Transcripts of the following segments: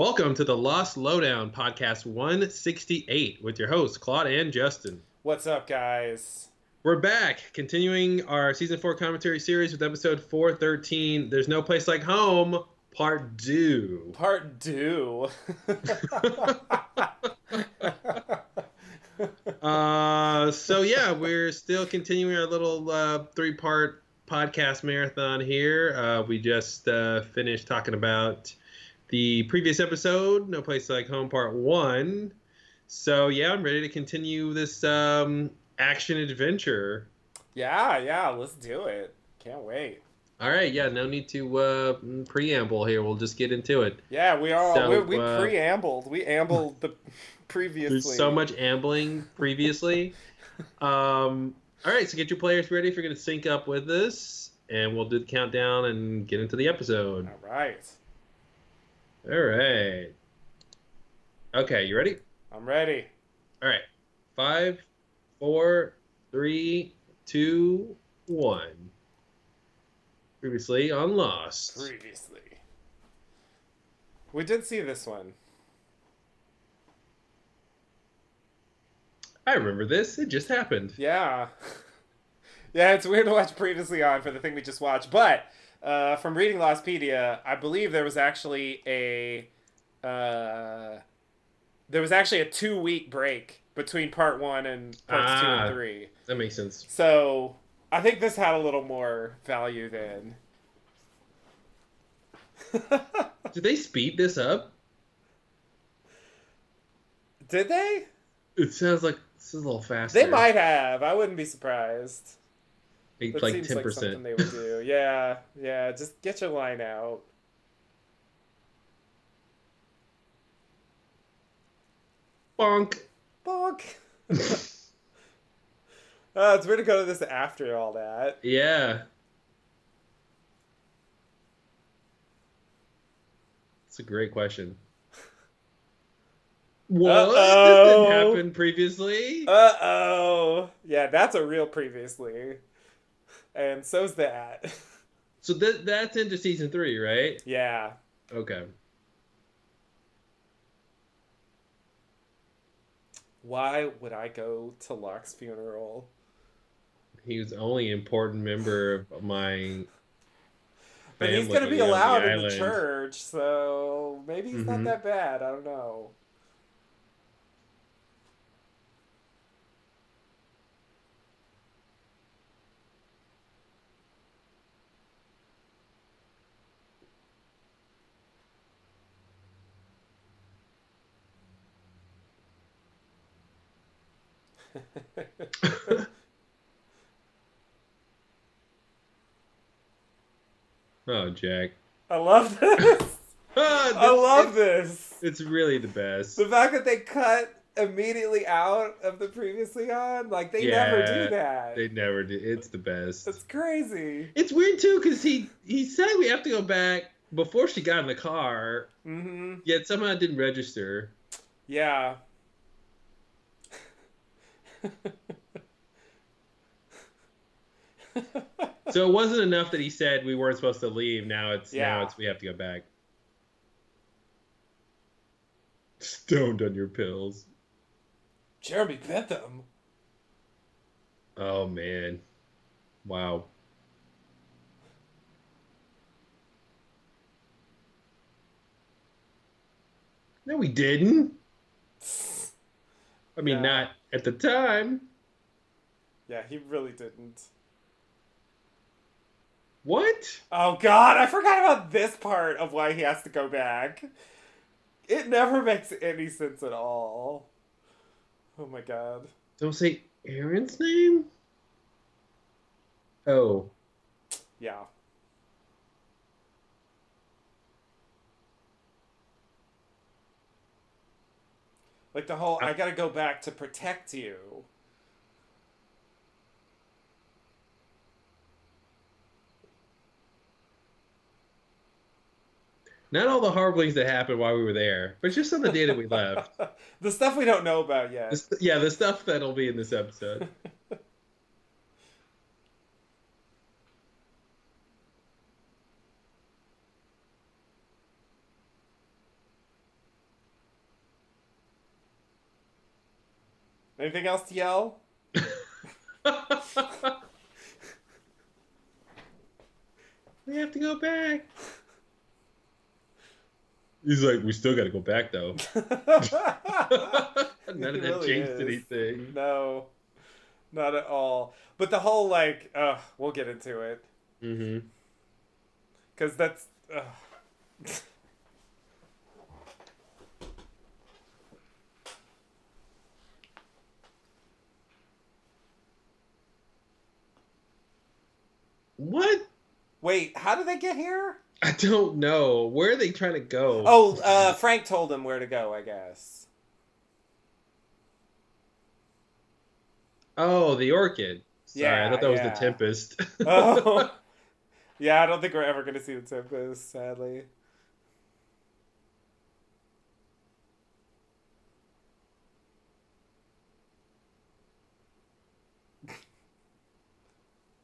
Welcome to the Lost Lowdown podcast 168 with your hosts Claude and Justin. What's up, guys? We're back, continuing our season four commentary series with episode 413. There's no place like home, part two. Part two. uh, so yeah, we're still continuing our little uh, three-part podcast marathon here. Uh, we just uh, finished talking about the previous episode, No Place Like Home Part 1. So, yeah, I'm ready to continue this um, action adventure. Yeah, yeah, let's do it. Can't wait. All right, yeah, no need to uh, preamble here. We'll just get into it. Yeah, we are. So, we, we uh, preambled. We ambled the previously. There's so much ambling previously. um, all right, so get your players ready if you're going to sync up with this, and we'll do the countdown and get into the episode. All right. All right. Okay, you ready? I'm ready. All right. Five, four, three, two, one. Previously on Lost. Previously. We did see this one. I remember this. It just happened. Yeah. yeah, it's weird to watch previously on for the thing we just watched, but uh, from reading Lostpedia, I believe there was actually a uh, there was actually a two week break between part one and parts ah, two and ah, three. That makes sense. So I think this had a little more value then. Did they speed this up? Did they? It sounds like this is a little faster. They might have. I wouldn't be surprised. That like ten percent. Like they would do. yeah, yeah. Just get your line out. Bonk. Bonk. uh, it's weird to go to this after all that. Yeah. It's a great question. What? Uh-oh. This didn't happen previously? Uh oh. Yeah, that's a real previously and so's that. So that that's into season three, right? Yeah. Okay. Why would I go to Locke's funeral? He was the only important member of my. But he's going to be allowed the in the church, so maybe he's mm-hmm. not that bad. I don't know. oh, Jack. I love this. I love this. It's really the best. The fact that they cut immediately out of the previously on, like they yeah, never do that. They never do. It's the best. It's crazy. It's weird too because he he said we have to go back before she got in the car. Mm-hmm. Yet somehow it didn't register. Yeah. so it wasn't enough that he said we weren't supposed to leave. Now it's yeah. now it's we have to go back. Stoned on your pills. Jeremy Bentham. Oh man. Wow. No, we didn't. I mean, yeah. not at the time. Yeah, he really didn't. What? Oh god, I forgot about this part of why he has to go back. It never makes any sense at all. Oh my god. Don't say Aaron's name? Oh. Yeah. Like the whole I, I gotta go back to protect you. Not all the horrible things that happened while we were there, but just on the day that we left. the stuff we don't know about yet. The, yeah, the stuff that'll be in this episode. Anything else to yell? we have to go back. He's like, we still got to go back though. None of that really changed is. anything. no, not at all. But the whole like, uh, we'll get into it Mm-hmm. because that's. Uh. What? Wait, how did they get here? I don't know. Where are they trying to go? Oh, uh, Frank told them where to go. I guess. Oh, the orchid. Sorry, I thought that was the Tempest. Oh. yeah, I don't think we're ever gonna see the Tempest, sadly.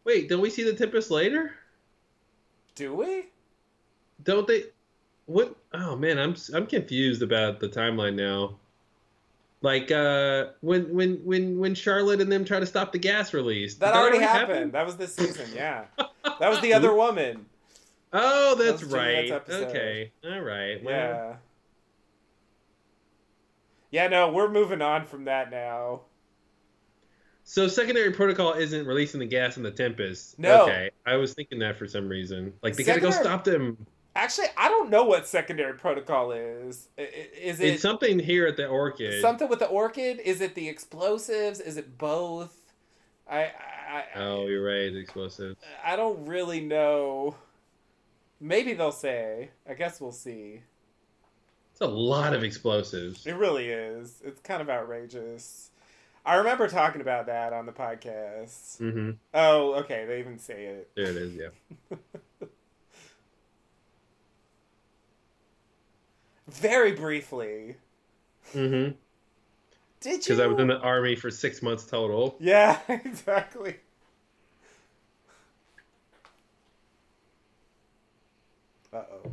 Wait, don't we see the Tempest later? Do we? Don't they? What? Oh man, I'm I'm confused about the timeline now. Like uh, when when when when Charlotte and them try to stop the gas release. Did That already happened. happen? That was this season. Yeah, that was the other woman. Oh, that's Juliet's right. Okay, all right. Well, Yeah. Yeah, no, we're moving on from that now. So secondary protocol isn't releasing the gas in the Tempest. No. Okay, I was thinking that for some reason. Like they gotta go stop them. Actually, I don't know what secondary protocol is. Is it It's something here at the Orchid. something with the orchid? Is it the explosives? Is it both? I I, I, Oh, you're right. Explosive. I don't really know. Maybe they'll say. I guess we'll see. It's a lot of explosives. It really is. It's kind of outrageous. I remember talking about that on the podcast. Mm-hmm. Oh, okay. They even say it. There it is. Yeah. Very briefly. Mm-hmm. Did you? Because I was in the army for six months total. Yeah, exactly. Uh oh.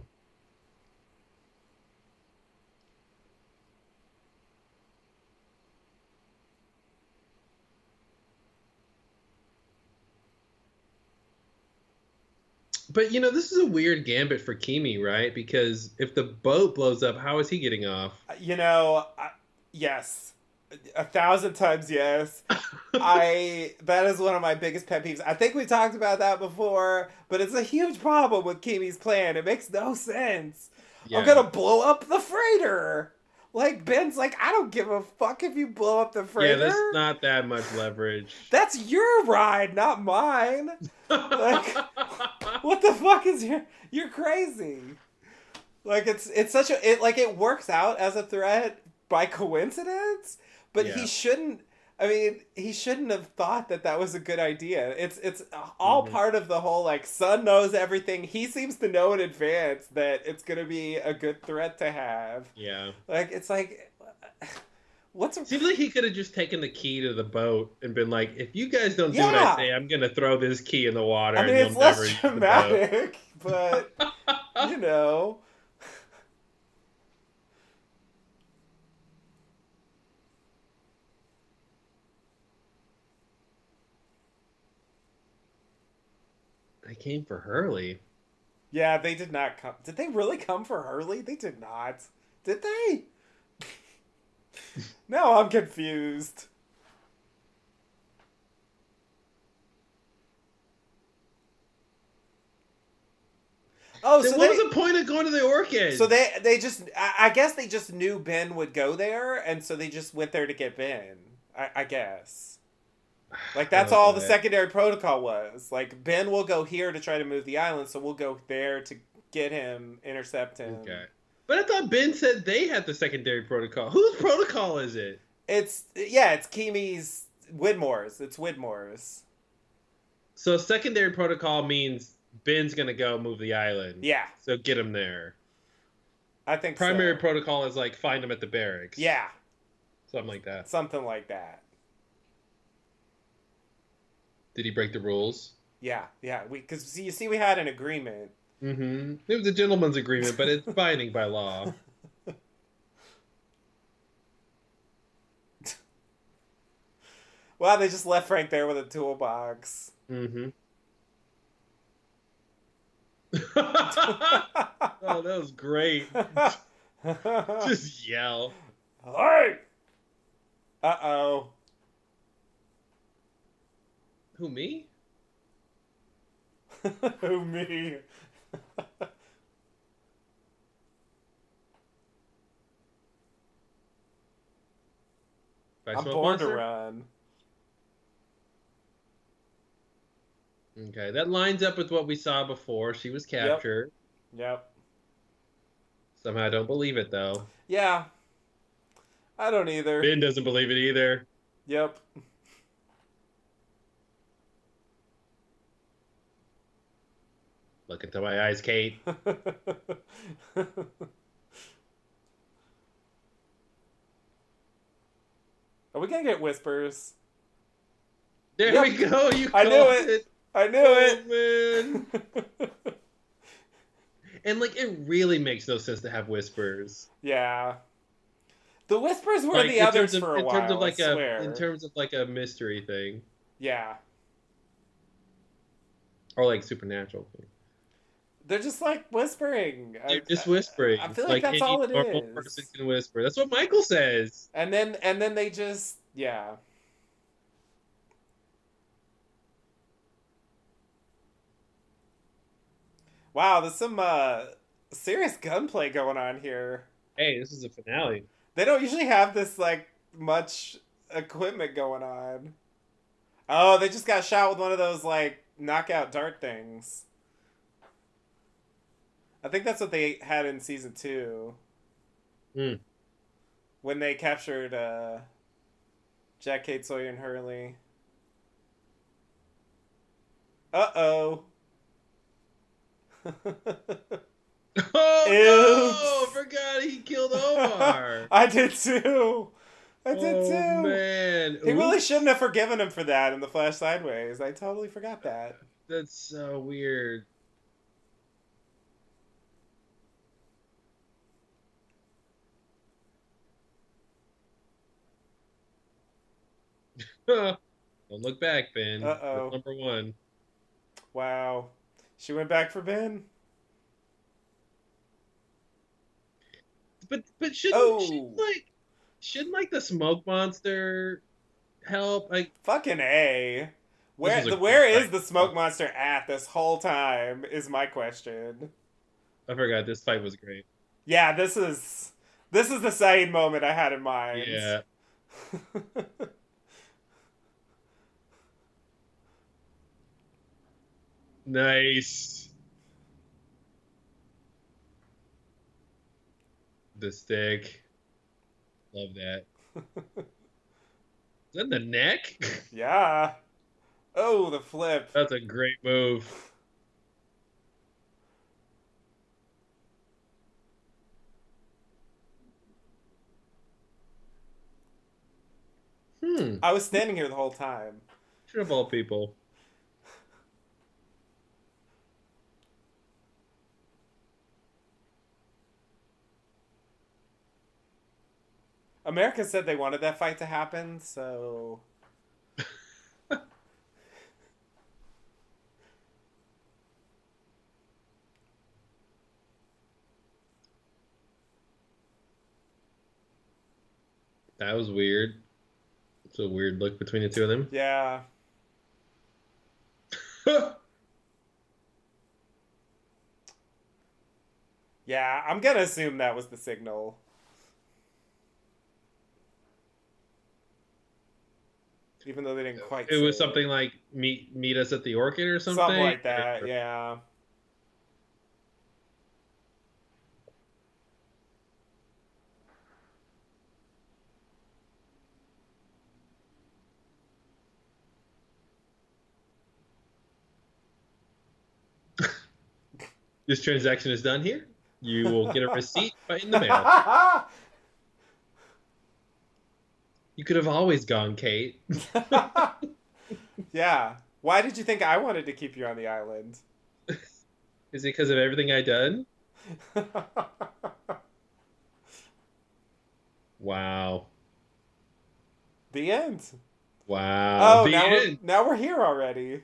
But you know, this is a weird gambit for Keamy, right? Because if the boat blows up, how is he getting off? Uh, you know, I, yes, a thousand times yes. I that is one of my biggest pet peeves. I think we talked about that before, but it's a huge problem with Keamy's plan. It makes no sense. I'm gonna blow up the freighter. Like Ben's like, I don't give a fuck if you blow up the Yeah, freighter. that's not that much leverage. That's your ride, not mine. Like- What the fuck is your? You're crazy. Like it's it's such a it like it works out as a threat by coincidence, but Yeah. he shouldn't. I mean, he shouldn't have thought that that was a good idea. It's it's all Mhm. part of the whole like Sun knows everything. He seems to know in advance that it's gonna be a good threat to have. yeah. Like it's like, what's a Seems like he could have just taken the key to the boat and been like, "If you guys don't do what Yeah. I say, I'm gonna throw this key in the water." I mean, and it's you'll less never use the boat." dramatic, but you know. They came for Hurley. Yeah, they did not come. Did they really come for Hurley? They did not. Did they? now I'm confused. Oh, Then so what they, was the point of going to the Orchid? so they they just I, I guess they just knew Ben would go there, and so they just went there to get Ben. I, I guess. Like that's all know the that. secondary protocol was. Like Ben will go here to try to move the island, so we'll go there to get him, intercept him. Okay. But I thought Ben said they had the secondary protocol. Whose protocol is it? It's yeah, it's Keamy's Widmore's. It's Widmore's. So secondary protocol means Ben's gonna go move the island. Yeah, So get him there. I think Primary so. protocol is like find him at the barracks. Yeah, Something like that. something like that. Did he break the rules? Yeah, yeah. We because you see, we had an agreement. Mm-hmm. It was a gentleman's agreement, but it's binding by law. Wow, they just left Frank there with a toolbox. Mm-hmm. oh, that was great. Just yell. Hey! Uh oh. Who me? Who me? By I'm Smoke born to run. Okay, that lines up with what we saw before. She was captured. Yep. Somehow I don't believe it though. Yeah. I don't either. Ben doesn't believe it either. Yep. Look into my eyes, Kate. Are we gonna get whispers? There Yep. we go. You I knew called it. I knew Oh, it. man. And like it really makes no sense to have whispers. yeah. The whispers were Like, the others of, for a in while. terms of like I a swear. in terms of like a mystery thing yeah. or like supernatural thing. They're just like whispering. I- You're just whispering. I feel like that's any all it normal is. person can whisper. That's what Michael says. And then and then they just yeah. Wow, there's some uh serious gunplay going on here. Hey, this is a finale. They don't usually have this like much equipment going on. Oh, they just got shot with one of those like knockout dart things. I think that's what they had in season two. Hmm. When they captured uh Jack, Kate, Sawyer, and Hurley. Uh oh. Oh no! Forgot he killed Omar. I did too. I did oh too. man, He really shouldn't have forgiven him for that in the Flash Sideways. I totally forgot that. That's so weird. Don't look back, Ben. Uh-oh. Number one. Wow. She went back for Ben? But but shouldn't, Oh. shouldn't like shouldn't like the smoke monster help? Like Fucking A. Where is the, where is the smoke monster at this whole time is my question. I forgot this fight was great. Yeah, this is this is the Sayid moment I had in mind. Yeah. Nice. The stick. Love that. Is that the neck? yeah. Oh, the flip. That's a great move. Hmm. I was standing here the whole time. Should of all people. America said they wanted that fight to happen, so That was weird. It's a weird look between the two of them. yeah. Yeah, I'm gonna assume that was the signal. Even though they didn't quite. it was say something like meet meet us at the orchid or something. something like that. Yeah. This transaction is done here. You will get a receipt in the mail. You could have always gone, Kate. yeah. Why did you think I wanted to keep you on the island? Is it because of everything I done? Wow. the end. Wow. Oh, The now we're, now we're here already.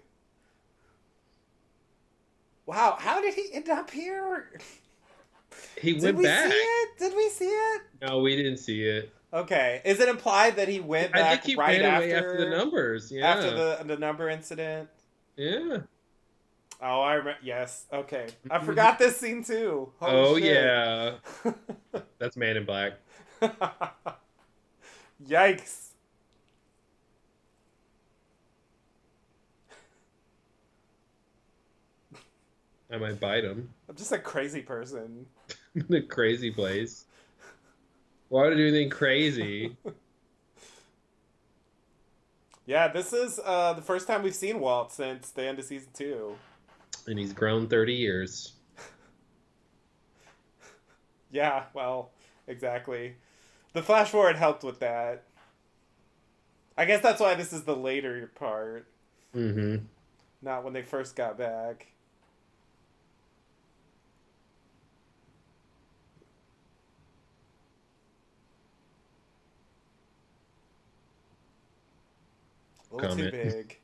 Wow, how did he end up here? he Did went we back. see it? Did we see it? No, we didn't see it. Okay. Is it implied that he went I back right after, after the numbers. Yeah. after the the number incident? yeah. Oh, I remember. Yes. Okay. I mm-hmm. forgot this scene too. Holy oh shit. yeah. That's Man in Black. Yikes. I might bite him. I'm just a crazy person. the crazy place. Why would I do anything crazy? Yeah, this is uh, the first time we've seen Walt since the end of season two. and he's grown 30 years. Yeah, well, exactly. The flash forward helped with that. I guess that's why this is the later part, Mm-hmm. not when they first got back. A little too big.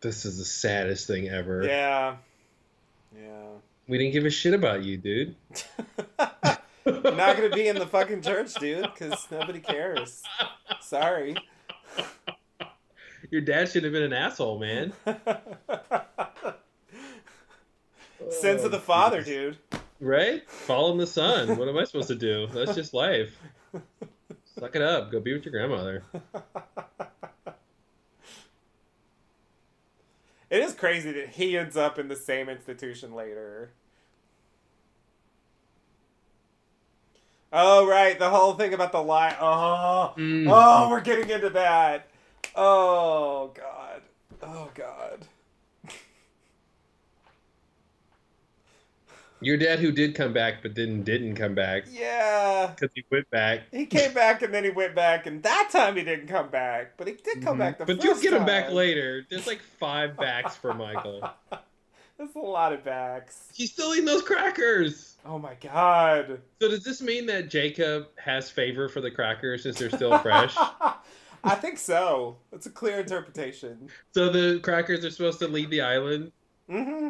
This is the saddest thing ever. Yeah. Yeah. We didn't give a shit about you, dude. Not gonna be in the fucking church, dude, because nobody cares. Sorry. Your dad should have been an asshole, man. Sins of the Oh, father, dude. Right? Following the sun. What am I supposed to do? That's just life. Suck it up. Go be with your grandmother. It is crazy that he ends up in the same institution later. Oh right, the whole thing about the lie. Oh, Mm. oh, we're getting into that. Oh god. Oh god. Your dad who did come back but didn't didn't come back Yeah. because he went back. He came back and then he went back, and that time he didn't come back, but he did come Mhm. back the but first you'll get him back later. There's like five backs for Michael. That's a lot of backs. He's still eating those crackers. Oh my god. So does this mean that Jacob has favor for the crackers since they're still fresh? I think so. That's a clear interpretation. so the crackers are supposed to leave the island. Mm-hmm.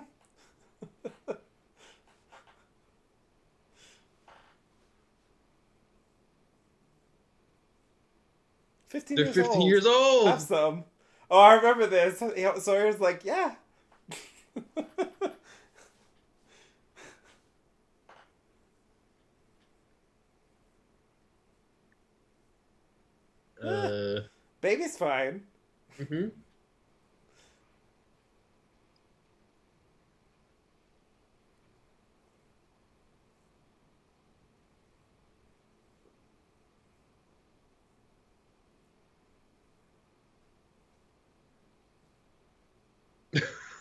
Fifteen They're years 15 old. years old. Have some. Oh, I remember this. Sawyer's like, yeah. Uh, Baby's fine. mhm.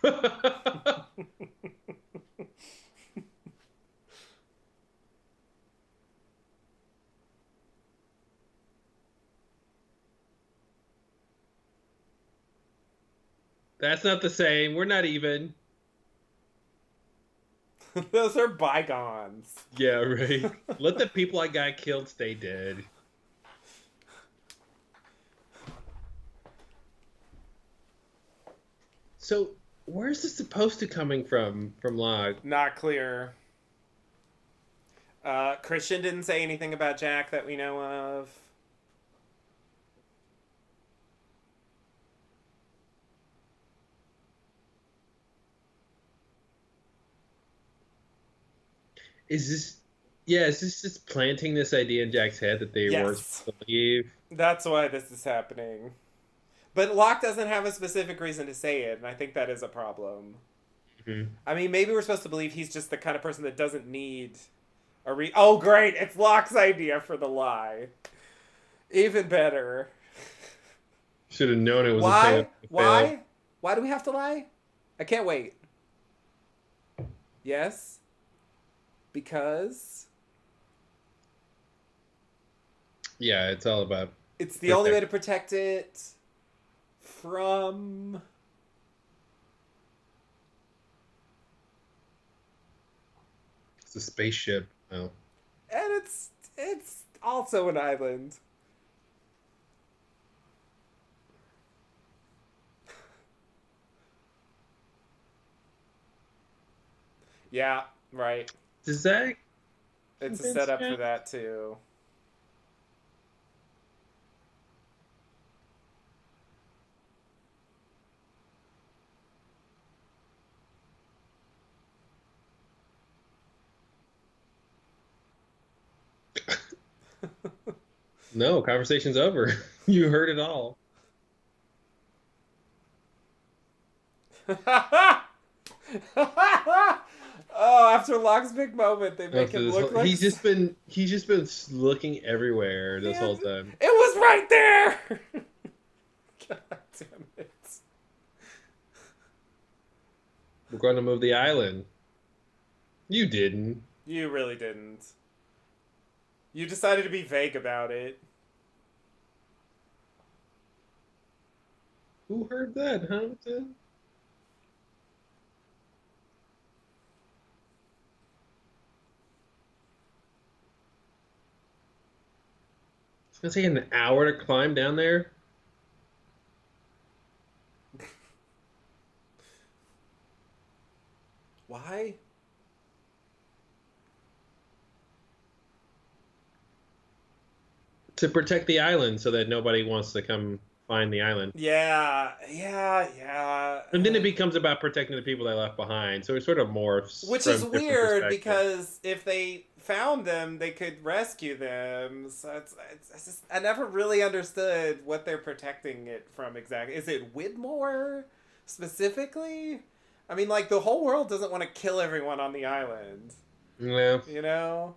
That's not the same. We're not even. Those are bygones. Yeah, right. Let the people I got killed stay dead. So, where's this supposed to coming from? From Log? Not clear. Uh, Christian didn't say anything about Jack that we know of. Is this? Yeah, is this just planting this idea in Jack's head that they Yes. supposed to leave? That's why this is happening. But Locke doesn't have a specific reason to say it, and I think that is a problem. Mhm. I mean, maybe we're supposed to believe he's just the kind of person that doesn't need a re. Oh, great! It's Locke's idea for the lie. Even better. Should have known it was a Why? Why? Why do we have to lie? I can't wait. Yes. Because Yeah, it's all about. it's the only way to protect it from. It's a spaceship. Oh. And it's it's also an island. yeah, right. Does that? It's a setup for that too. No, conversation's over. you heard it all. oh, after Locke's big moment, they make After him look whole- like he's just been he's just been looking everywhere this Yeah. whole time. It was right there. God damn it! We're going to move the island. You didn't. You really didn't. You decided to be vague about it. Who heard that, huh? It's gonna take an hour to climb down there. Why? To protect the island so that nobody wants to come find the island. Yeah, yeah, yeah. And then it becomes about protecting the people they left behind. So it sort of morphs. Which is weird because if they found them, they could rescue them. So it's, it's, it's just, I never really understood what they're protecting it from exactly. Is it Widmore specifically? I mean, like the whole world doesn't want to kill everyone on the island, Yeah. you know.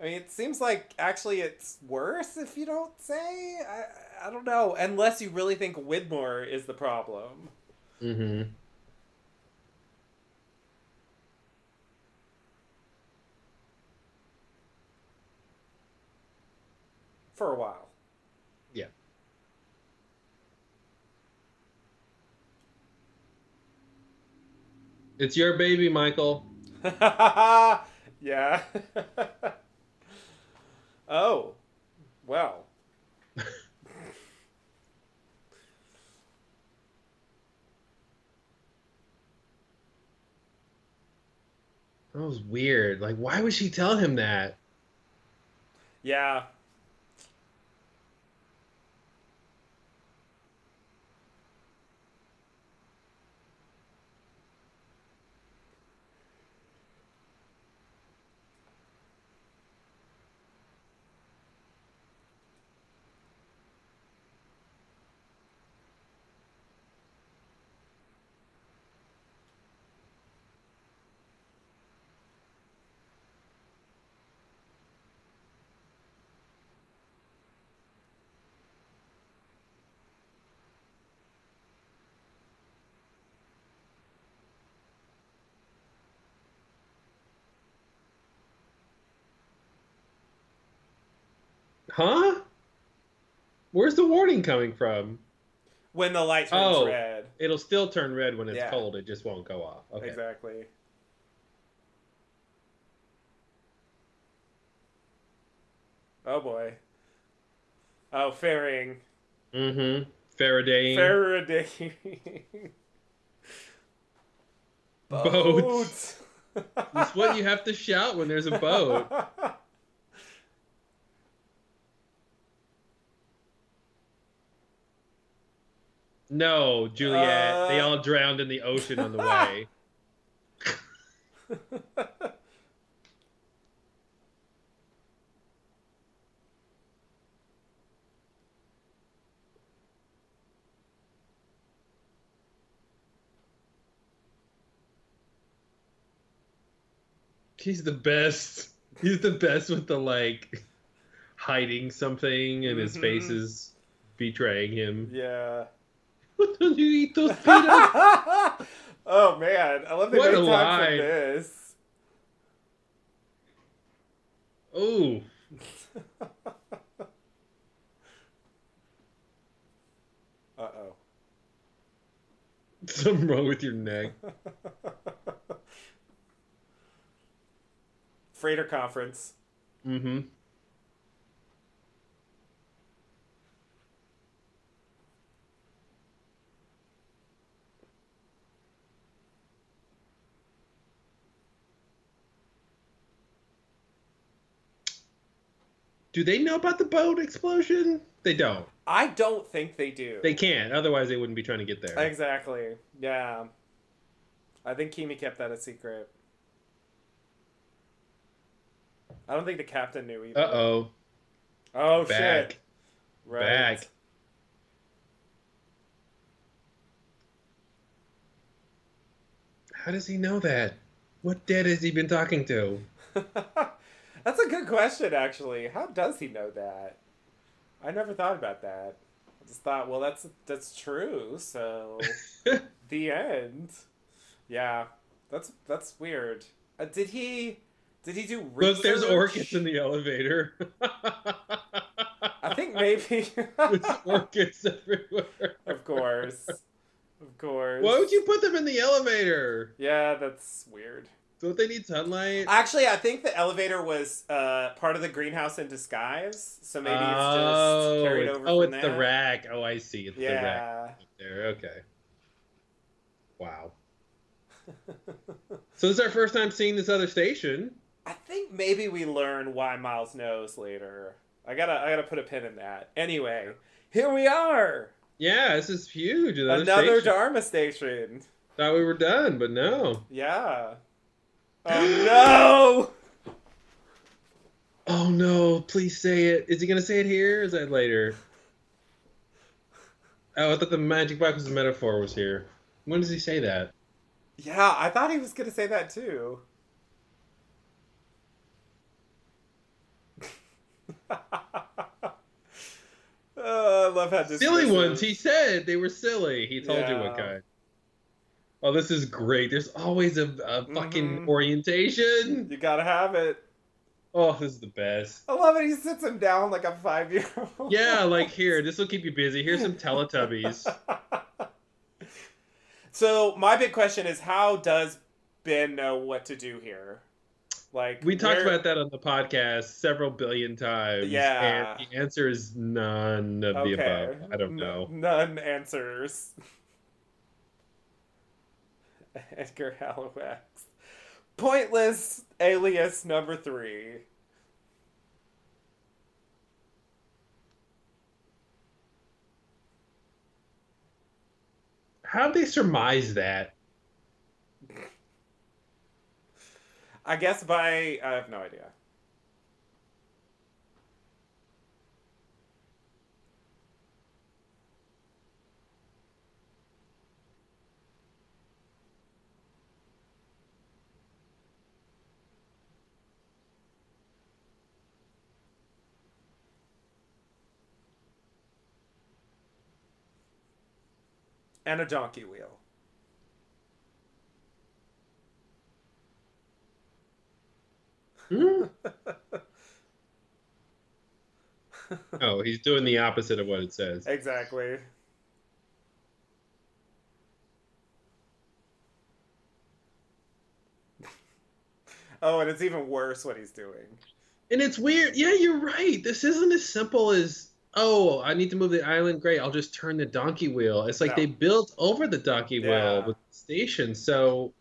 I mean, it seems like actually it's worse if you don't say. I I don't know, unless you really think Widmore is the problem. Mm-hmm. For a while. Yeah. It's your baby, Michael. yeah. oh. Well. That was weird. Like, why would she tell him that? Yeah. Huh? Where's the warning coming from? When the light turns Oh. red. It'll still turn red when it's Yeah. cold. It just won't go off. Okay. Exactly. Oh boy. Oh, ferrying. Mm-hmm. Faraday. Faraday. Boats. It's what you have to shout when there's a boat. No, Juliet. they Uh. all drowned in the ocean on the way. He's the best. He's the best with the like hiding something and his Mhm. face is betraying him. yeah. Don't you eat those peanuts? oh man, I love the What a time for this. Ooh. Uh oh. Something wrong with your neck. Freighter conference. Mm-hmm. Do they know about the boat explosion? They don't. I don't think they do. They can't. Otherwise, they wouldn't be trying to get there. Exactly. Yeah. I think Keamy kept that a secret. I don't think the captain knew either. Uh oh. Oh Back. shit. Right. Back. How does he know that? What dead has he been talking to? That's a good question, actually. How does he know that? I never thought about that. I just thought, well, that's that's true. So the end. Yeah, that's that's weird. Uh, did he? Did he do research? Look, there's orchids in the elevator. I think maybe. There's orchids everywhere. of course, of course. Why would you put them in the elevator? Yeah, that's weird. Don't they need sunlight? Actually, I think the elevator was uh, part of the greenhouse in disguise, so maybe it's oh, just carried it's- over. oh, from it's the rack. Oh, I see. It's the rack Yeah. there. Okay. Wow. So this is our first time seeing this other station. I think maybe we learn why Miles knows later. I gotta, I gotta put a pin in that. Anyway, here we are, Yeah, this is huge. Another, another station. Dharma station. Thought we were done, but no. Yeah. Oh no! Oh no! Please say it. Is he gonna say it here? Or is that later? Oh, I thought the magic box was a metaphor. Was here. When does he say that? Yeah, I thought he was gonna say that too. Oh, I love how this silly ones. He said they were silly. He told you what kind. Oh, this is great. There's always a, a fucking Mhm. orientation. You gotta have it. Oh, this is the best. I love it. He sits him down like a five year old. Yeah, like here, this will keep you busy. Here's some Teletubbies. so my big question is, how does Ben know what to do here? Like We talked where- about that on the podcast several billion times. Yeah. And the answer is none of the above. I don't N- know. none answers. Edgar Halliwax. Pointless alias number three. How'd they surmise that? I guess by I have no idea. And a donkey wheel. Hmm? oh, he's doing the opposite of what it says. Exactly. oh, and it's even worse what he's doing. And it's weird. Yeah, you're right. This isn't as simple as, oh, I need to move the island. Great, I'll just turn the donkey wheel. It's like No. they built over the donkey Yeah. wheel with the station. So,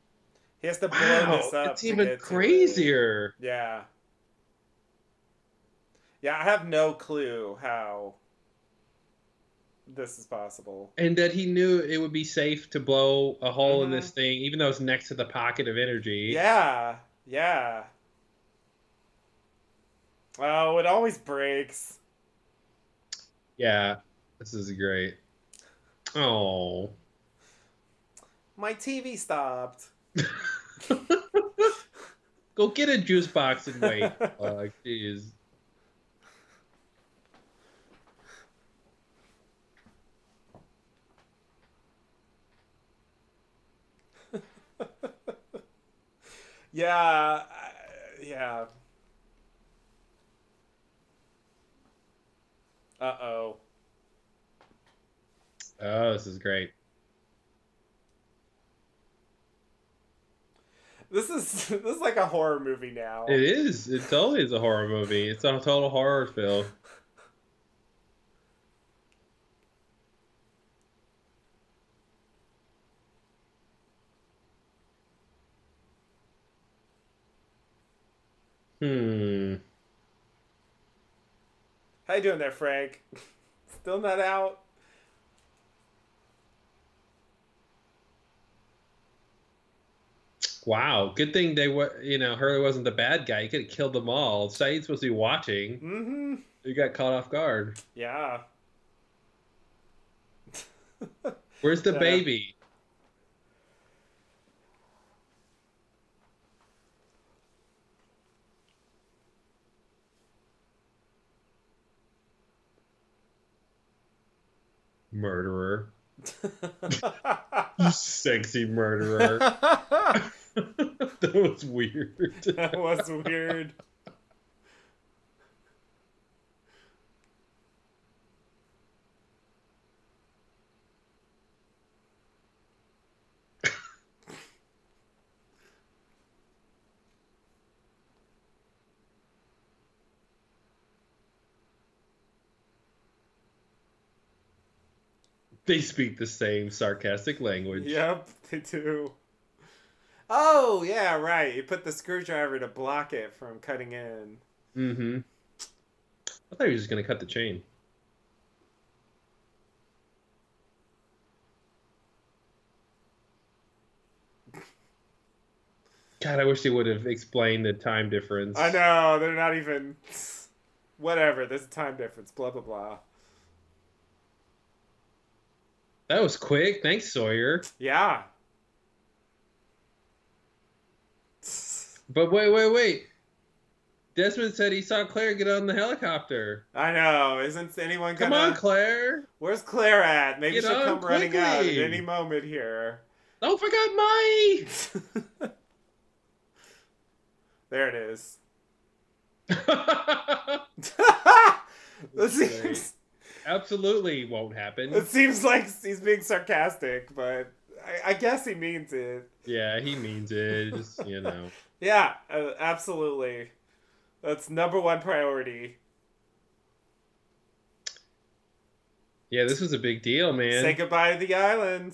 He has to blow wow, this up. it's even it. crazier. Yeah. Yeah, I have no clue how this is possible. And that he knew it would be safe to blow a hole in Mhm. this thing, even though it's next to the pocket of energy. Yeah, yeah. Oh, it always breaks. Yeah, this is great. Oh. My TV stopped. Go get a juice box and wait. Oh, jeez. yeah, yeah. Uh oh. Oh, this is great. This is this is like a horror movie now. It is. It totally is a horror movie. It's a total horror film. Hmm. How you doing there, Frank? Still not out? Wow. Good thing they were. You know, Hurley wasn't the bad guy. He could have killed them all. Sayid's supposed to be watching. Mm-hmm. He got caught off guard. Yeah. Where's the Yeah. baby? Murderer. You sexy murderer. that was weird. that was weird. They speak the same sarcastic language. Yep, they do. Oh, yeah, right. You put the screwdriver to block it from cutting in. Mm-hmm. I thought he was just gonna cut the chain. God, I wish they would have explained the time difference. I know, they're not even. Whatever, there's a time difference, blah, blah, blah. That was quick. Thanks, Sawyer. Yeah. But wait, wait, wait. Desmond said he saw Claire get on the helicopter. I know. Isn't anyone Come gonna? on, Claire. Where's Claire at? Maybe Get she'll come running out at any moment here. Don't forget Mike. there it is. This seems, great. Absolutely won't happen. it seems like he's being sarcastic, but I, I guess he means it. Yeah, he means it. Just, you know. Yeah, uh, absolutely. That's number one priority. Yeah, this was a big deal, man. Say goodbye to the island.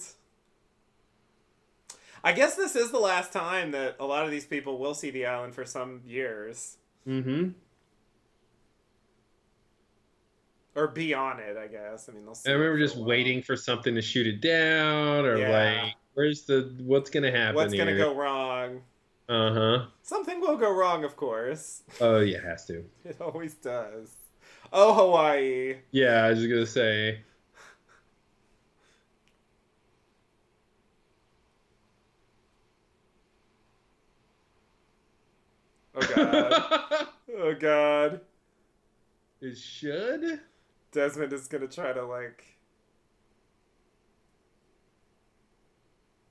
I guess this is the last time that a lot of these people will see the island for some years. mm-hmm. Or be on it, I guess. I mean, they'll it remember just waiting for something to shoot it down, or Yeah. like, where's the what's gonna happen? What's going to here? go wrong? Uh huh. Something will go wrong, of course. Oh yeah, it has to. It always does. Oh, Hawaii. Yeah, I was just gonna say. Oh, God. oh, God. it should. Desmond is going to try to, like.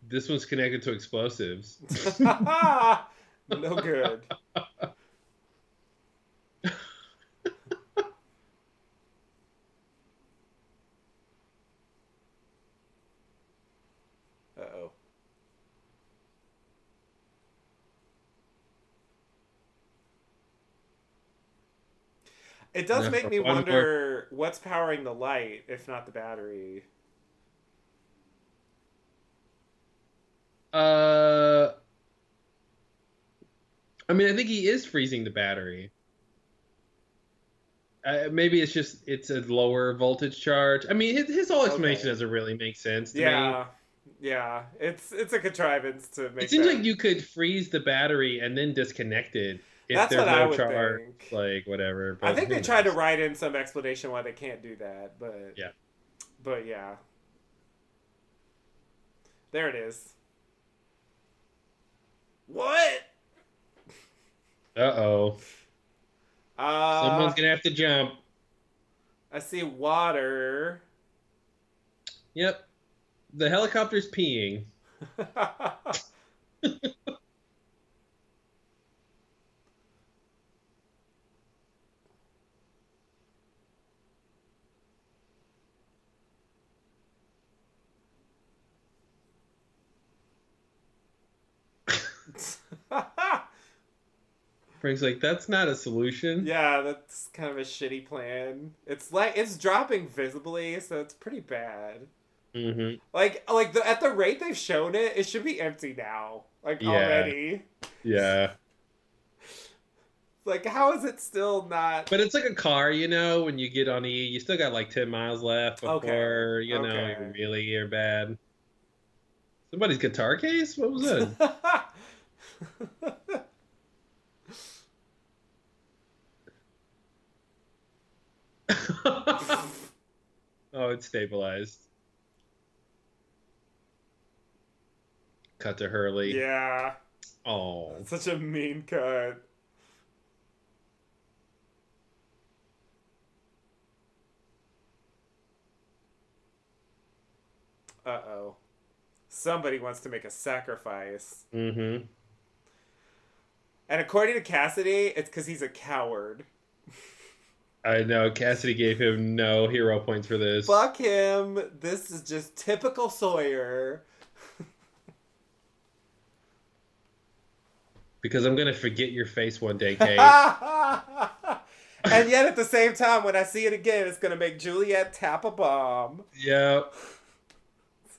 This one's connected to explosives. no good. Uh oh. It does make me one wonder what's powering the light, if not the battery. Uh, I mean, I think he is freezing the battery. Uh, maybe it's just it's a lower voltage charge. I mean, his, his whole explanation Okay. doesn't really make sense to me. Yeah, yeah. It's it's a contrivance to make. It seems that- like you could freeze the battery and then disconnect it if That's there's what I would charge, think. like whatever. I think they tried to write in some explanation why they can't do that, but Yeah. but yeah. There it is. What? Uh oh, Uh, someone's gonna have to jump. I see water. Yep, the helicopter's peeing. Frank's like, that's not a solution. Yeah, that's kind of a shitty plan. It's like it's dropping visibly, so it's pretty bad. Mm-hmm. Like like the, at the rate they've shown it, it should be empty now. Like Yeah. already. Yeah. Like how is it still not? But it's like a car, you know, when you get on E, you still got like 10 miles left before, Okay. you know, Okay. you really are bad. Somebody's guitar case? What was it? oh, it's stabilized. Cut to Hurley. yeah, Oh. such a mean cut. Uh oh. Somebody wants to make a sacrifice. Mm-hmm. And according to Cassidy, it's because he's a coward. I know. Cassidy gave him no hero points for this. Fuck him. This is just typical Sawyer. Because I'm gonna forget your face one day, Kate. and yet at the same time, when I see it again, it's gonna make Juliet tap a bomb. yep.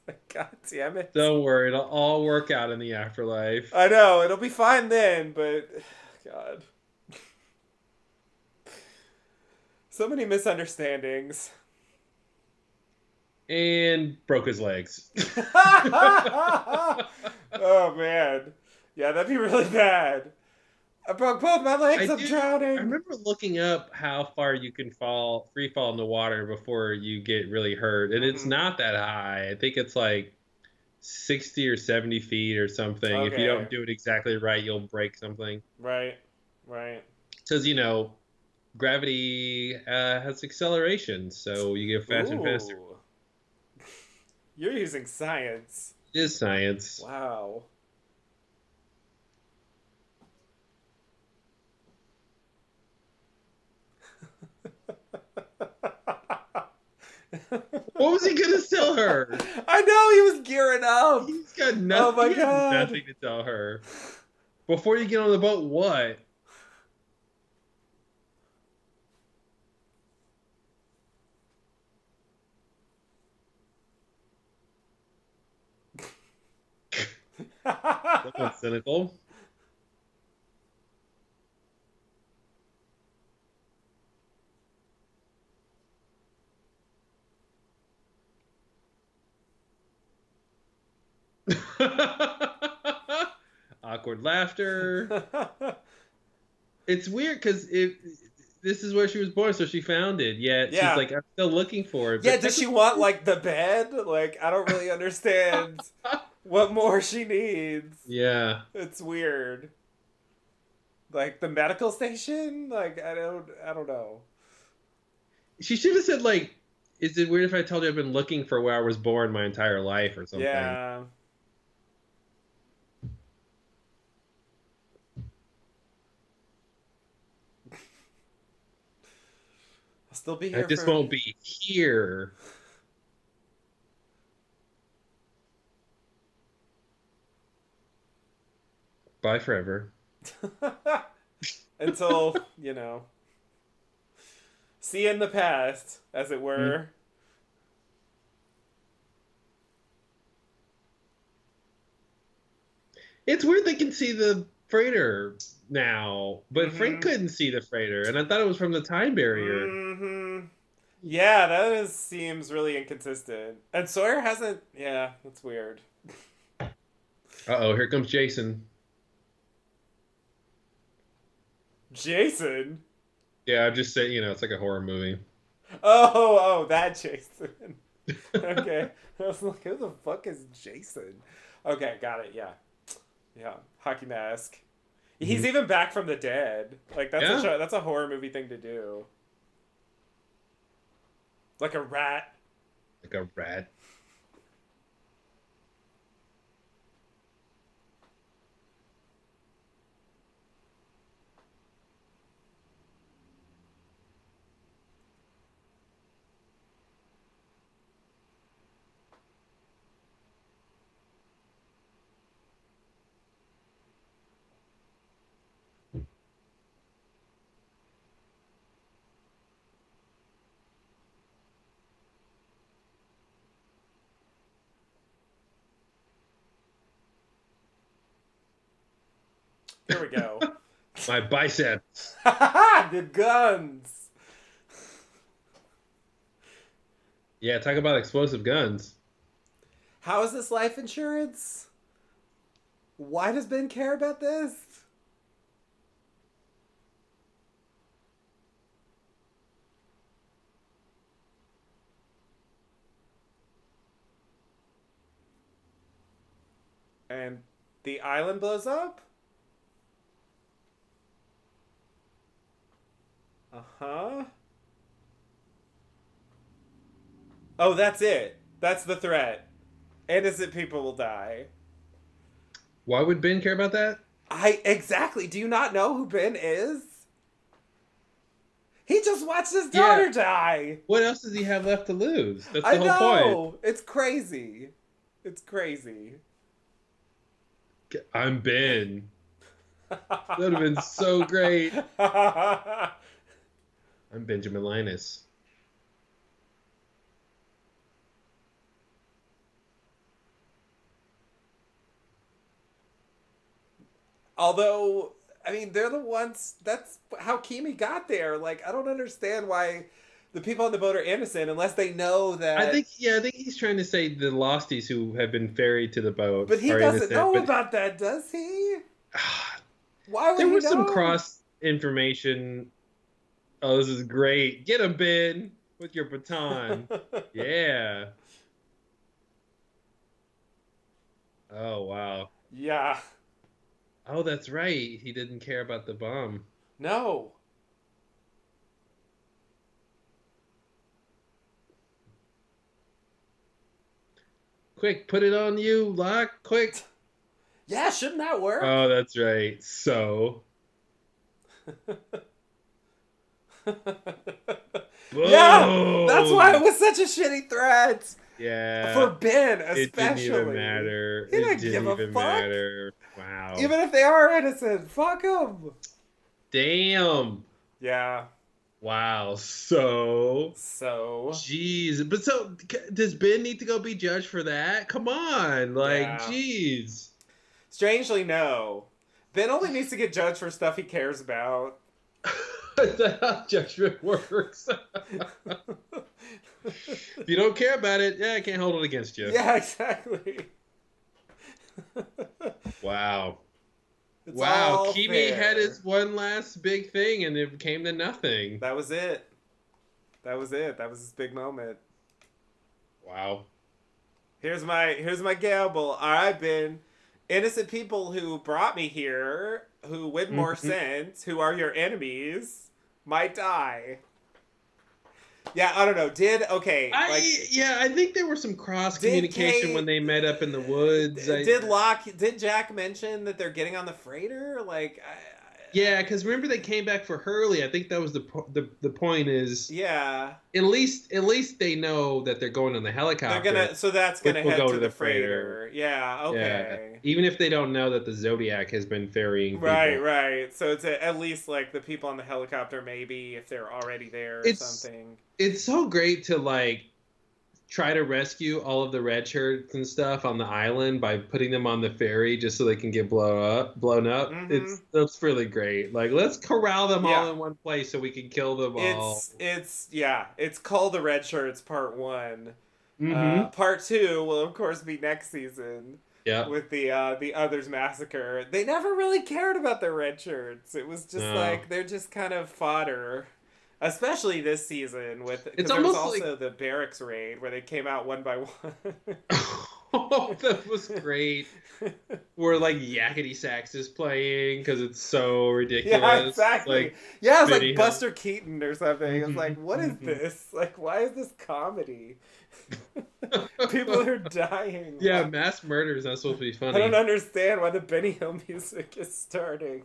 God damn it. Don't worry, it'll all work out in the afterlife. I know, it'll be fine then, but God. So many misunderstandings. And broke his legs. oh man. Yeah, that'd be really bad. I broke both my legs, I I'm do- drowning. I remember looking up how far you can fall, free fall in the water before you get really hurt, and it's Mhm. not that high. I think it's like sixty or seventy feet or something. If you don't do it exactly right, you'll break something. Right, right. Because you know, gravity uh, has acceleration, so you get faster and faster. You're using science. It is science. Wow. What was he gonna tell her? I know he was gearing up. He's got nothing. Oh my God. nothing to tell her. Before you get on the boat, what? Cynical. Awkward laughter. It's weird because it. This is where she was born, so she found it. Yet Yeah. she's like, I'm still looking for it. yeah, But does she want like the bed? Like I don't really understand what more she needs. Yeah. It's weird. Like the medical station? Like I don't I don't know. She should have said like, "Is it weird if I told you I've been looking for where I was born my entire life or something?" Yeah. I'll still be here I just for won't be here. Bye forever. until, you know. See in the past, as it were. It's weird they can see the freighter now, but Frank Mhm. couldn't see the freighter, and I thought it was from the time barrier. hmm Yeah, that is, seems really inconsistent. And Sawyer hasn't. Yeah, that's weird. Uh oh, here comes Jason. Jason. Yeah, I'm just saying, you know, it's like a horror movie. Oh, oh, that Jason. okay. I was like, who the fuck is Jason? Okay, got it. Yeah. Yeah. Hockey mask. He's mm-hmm. even back from the dead. Like that's Yeah. a show, that's a horror movie thing to do. Like a rat. Like a rat. Here we go. My biceps. the guns. Yeah, talk about explosive guns. How is this life insurance? Why does Ben care about this? And the island blows up? Uh huh. Oh, that's it. That's the threat. Innocent people will die. Why would Ben care about that? I exactly. Do you not know who Ben is? He just watched his daughter Yeah. die. What else does he have left to lose? That's the I whole know. point. It's crazy. It's crazy. I'm Ben. That would have been so great. I'm Benjamin Linus. Although, I mean, they're the ones. That's how Keamy got there. Like, I don't understand why the people on the boat are innocent unless they know that. I think, yeah, I think he's trying to say the losties who have been ferried to the boat. But he doesn't innocent, know but- about that, does he? Why would there he was some cross information. Oh, this is great. Get him, Ben, with your baton. yeah. Oh, wow. yeah. Oh, that's right. He didn't care about the bomb. No. Quick, put it on you, Locke. Quick. Yeah, shouldn't that work? Oh, that's right. So. yeah, that's why it was such a shitty threat Yeah. for Ben, especially. it didn't even matter. He it didn't didn't give a even fuck. matter. Wow. Even if they are innocent, fuck them. Damn. Yeah. Wow. So. So. Jeez. But so, does Ben need to go be judged for that? Come on. Like, Yeah. jeez. Strangely, no. Ben only needs to get judged for stuff he cares about. That's how judgment works. if you don't care about it, yeah, I can't hold it against you. yeah, exactly. Wow. It's wow. all Keamy fair. had his one last big thing and it came to nothing. That was it. That was it. That was his big moment. Wow. Here's my here's my gamble. All right, Ben. Innocent people who brought me here, who Widmore mm-hmm. more sense, who are your enemies, might die. Yeah, I don't know. Did okay? I like, yeah, I think there was some cross communication Kate- when they met up in the woods. I- did Locke? Did Jack mention that they're getting on the freighter? Like, I, I- Yeah, because remember they came back for Hurley. I think that was the the the point is yeah. at least at least they know that they're going on the helicopter. They're gonna. So that's gonna head go to, to the, the freighter. freighter. Yeah. Yeah, Okay. even if they don't know that the Zodiac has been ferrying. people. Right, right. So it's at least like the people on the helicopter, maybe if they're already there or It's- something. It's so great to like try to rescue all of the red shirts and stuff on the island by putting them on the ferry just so they can get blown up. Blown up. Mhm. It's that's really great. Like let's corral them Yeah. all in one place so we can kill them all. It's it's yeah. It's called the Red Shirts Part One. Mhm. Uh, part Two will of course be next season yeah. with the uh, the Others Massacre. They never really cared about their red shirts. It was just No. like they're just kind of fodder. Especially this season with It's there was almost like- also the barracks raid where they came out one by one. oh, that was great. Where like Yakety Sax is playing because it's so ridiculous. Yeah, exactly. Like, yeah, it's like. Buster Keaton or something. It's like, what is mhm. this? Like, why is this comedy? People are dying. yeah, mass murder is not supposed to be funny. I don't understand why the Benny Hill music is starting.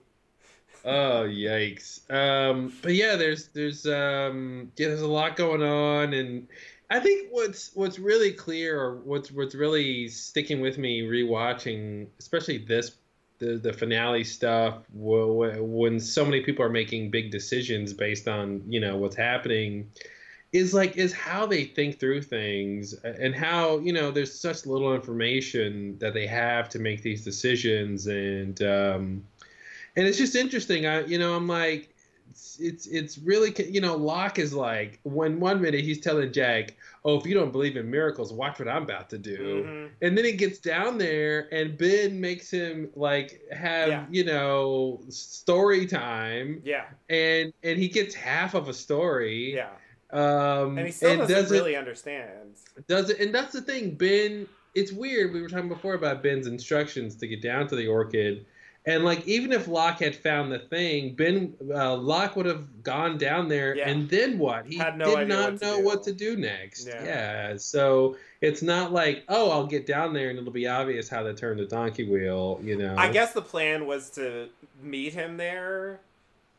Oh yikes! Um, but yeah, there's there's um, yeah, there's a lot going on, and I think what's what's really clear, or what's what's really sticking with me rewatching, especially this the the finale stuff, wh- wh- when so many people are making big decisions based on you know what's happening, is like is how they think through things and how you know there's such little information that they have to make these decisions and. Um, and it's just interesting. I, you know, I'm like, it's it's, it's really, you know, Locke is like when one minute he's telling Jack, "Oh, if you don't believe in miracles, watch what I'm about to do," Mhm. and then he gets down there, and Ben makes him like have, Yeah. you know, story time, Yeah, and and he gets half of a story. yeah, Um, and he still doesn't, doesn't really understand. does it and that's the thing ben it's weird we were talking before about ben's instructions to get down to the orchid and like even if locke had found the thing ben uh, locke would have gone down there Yeah. and then what he Had no did not what know do. what to do next Yeah. yeah. so it's not like oh i'll get down there and it'll be obvious how to turn the donkey wheel you know I guess the plan was to meet him there.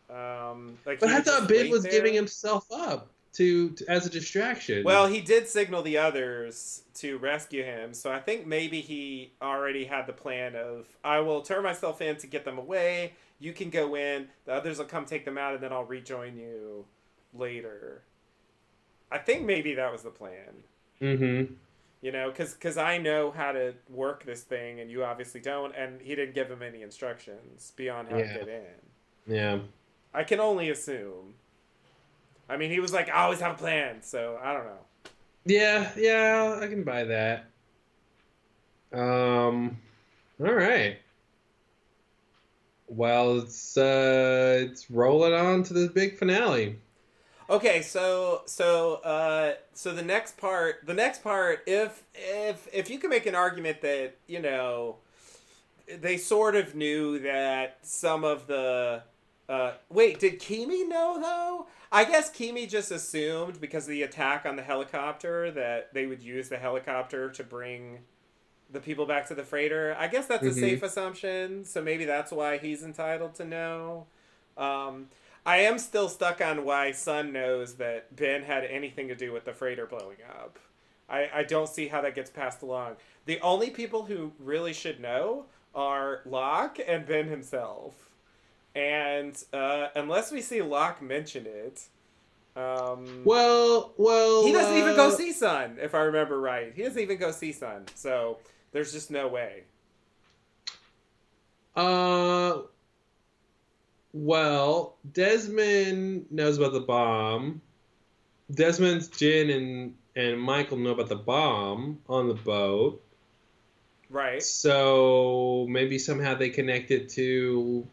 Um, like but i thought ben was there. giving himself up to, to as a distraction Well, he did signal the others to rescue him, so I think maybe he already had the plan of I will turn myself in to get them away. You can go in. The others will come take them out, and then I'll rejoin you later. I think maybe that was the plan. mm-hmm You know, because because I know how to work this thing, and you obviously don't. And he didn't give him any instructions beyond how Yeah. to get in. yeah I can only assume. I mean, he was like, I always have a plan, so I don't know. Yeah, yeah, I can buy that. Um, all right. Well, it's uh, it's rolling on to the big finale. Okay, so so uh, so the next part, the next part, if if if you can make an argument that you know they sort of knew that some of the uh, wait, did Keamy know though? I guess Keamy just assumed because of the attack on the helicopter that they would use the helicopter to bring the people back to the freighter. I guess that's a Mhm. safe assumption, so maybe that's why he's entitled to know. Um, I am still stuck on why Sun knows that Ben had anything to do with the freighter blowing up. I, I don't see how that gets passed along. The only people who really should know are Locke and Ben himself. And uh, unless we see Locke mention it, um, Well, well, he doesn't even go uh, see Sun, if I remember right. He doesn't even go see Sun. So there's just no way. Uh, well, Desmond knows about the bomb. Desmond's Jin and and Michael know about the bomb on the boat. Right. So maybe somehow they connect it to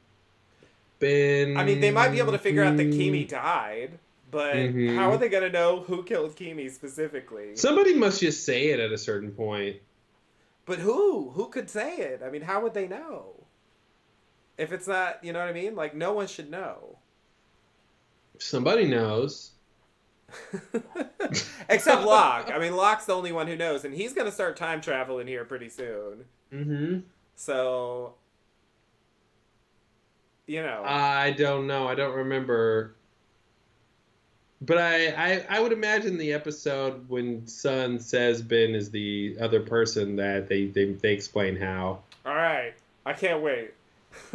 Ben. I mean, they might be able to figure out that. Keamy died, but Mhm. how are they going to know who killed Keamy specifically? Somebody must just say it at a certain point. But who? Who could say it? I mean, how would they know? If it's not, you know what I mean? Like, no one should know. If somebody knows. Except Locke. I mean, Locke's the only one who knows, and he's going to start time traveling here pretty soon. Mm-hmm. So, you know. I don't know. I don't remember. But I, I, I would imagine the episode when Sun says Ben is the other person that they, they, they explain how. All right. I can't wait.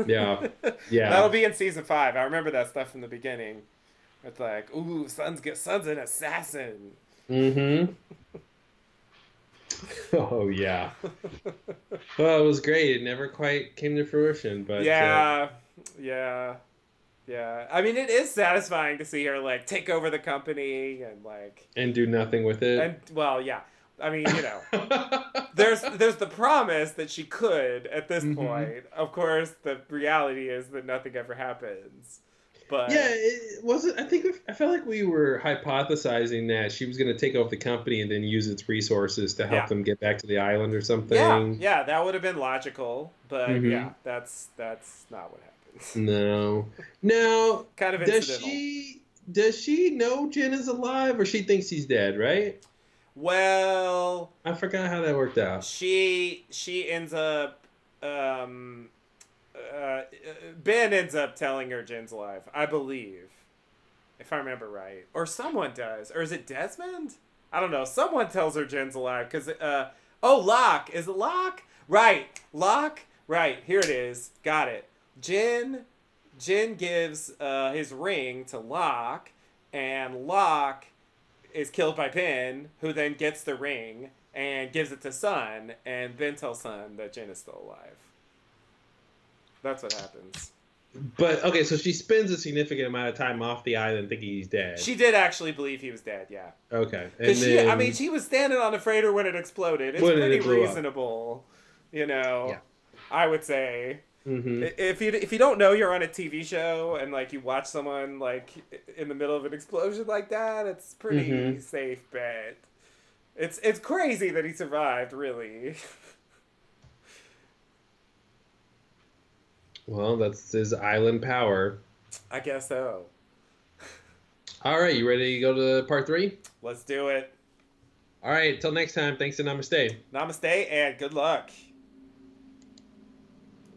Yeah. Yeah. That'll be in season five. I remember that stuff from the beginning. It's like, ooh, Sun's get Sun's an assassin. Mm-hmm. oh yeah. Well, it was great. It never quite came to fruition, but uh, yeah, yeah. I mean, it is satisfying to see her like take over the company and like, and do nothing with it. and well, yeah. I mean, you know, there's there's the promise that she could at this Mhm. point. Of course, the reality is that nothing ever happens. But yeah, it wasn't. I think I felt like we were hypothesizing that she was going to take over the company and then use its resources to help Yeah. them get back to the island or something. yeah, yeah, that would have been logical. But Mhm. yeah, that's that's not what happens. No. Now, kind of does she does she know Jin is alive or she thinks he's dead? Right? Well, I forgot how that worked out. she she ends up um uh ben ends up telling her jin's alive i believe if i remember right. Or someone does. Or is it desmond? I don't know. Someone tells her jin's alive because uh oh locke. Is it locke? Right. Locke? Right. Here it is. Got it jin jin gives uh his ring to locke and locke is killed by ben who then gets the ring and gives it to Sun, and Ben tells Sun that Jin is still alive. That's what happens. But okay, so she spends a significant amount of time off the island thinking he's dead. She did actually believe he was dead. Yeah. okay, and she, then I mean, she was standing on the freighter when it exploded. It's When it pretty up. reasonable, you know. Yeah. I would say Mhm. If you if you don't know you're on a TV show and like you watch someone like in the middle of an explosion like that, it's pretty Mhm. safe bet. It's it's crazy that he survived, really. Well, that's his island power. I guess so. All right, you ready to go to part three? Let's do it. All right, till next time. Thanks and namaste. Namaste and good luck.